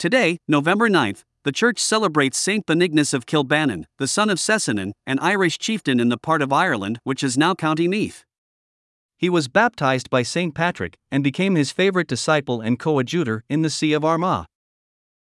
Today, November 9th, the church celebrates Saint Benignus of Kilbannon, the son of Sessenen, an Irish chieftain in the part of Ireland which is now County Meath. He was baptized by St. Patrick and became his favorite disciple and coadjutor in the See of Armagh.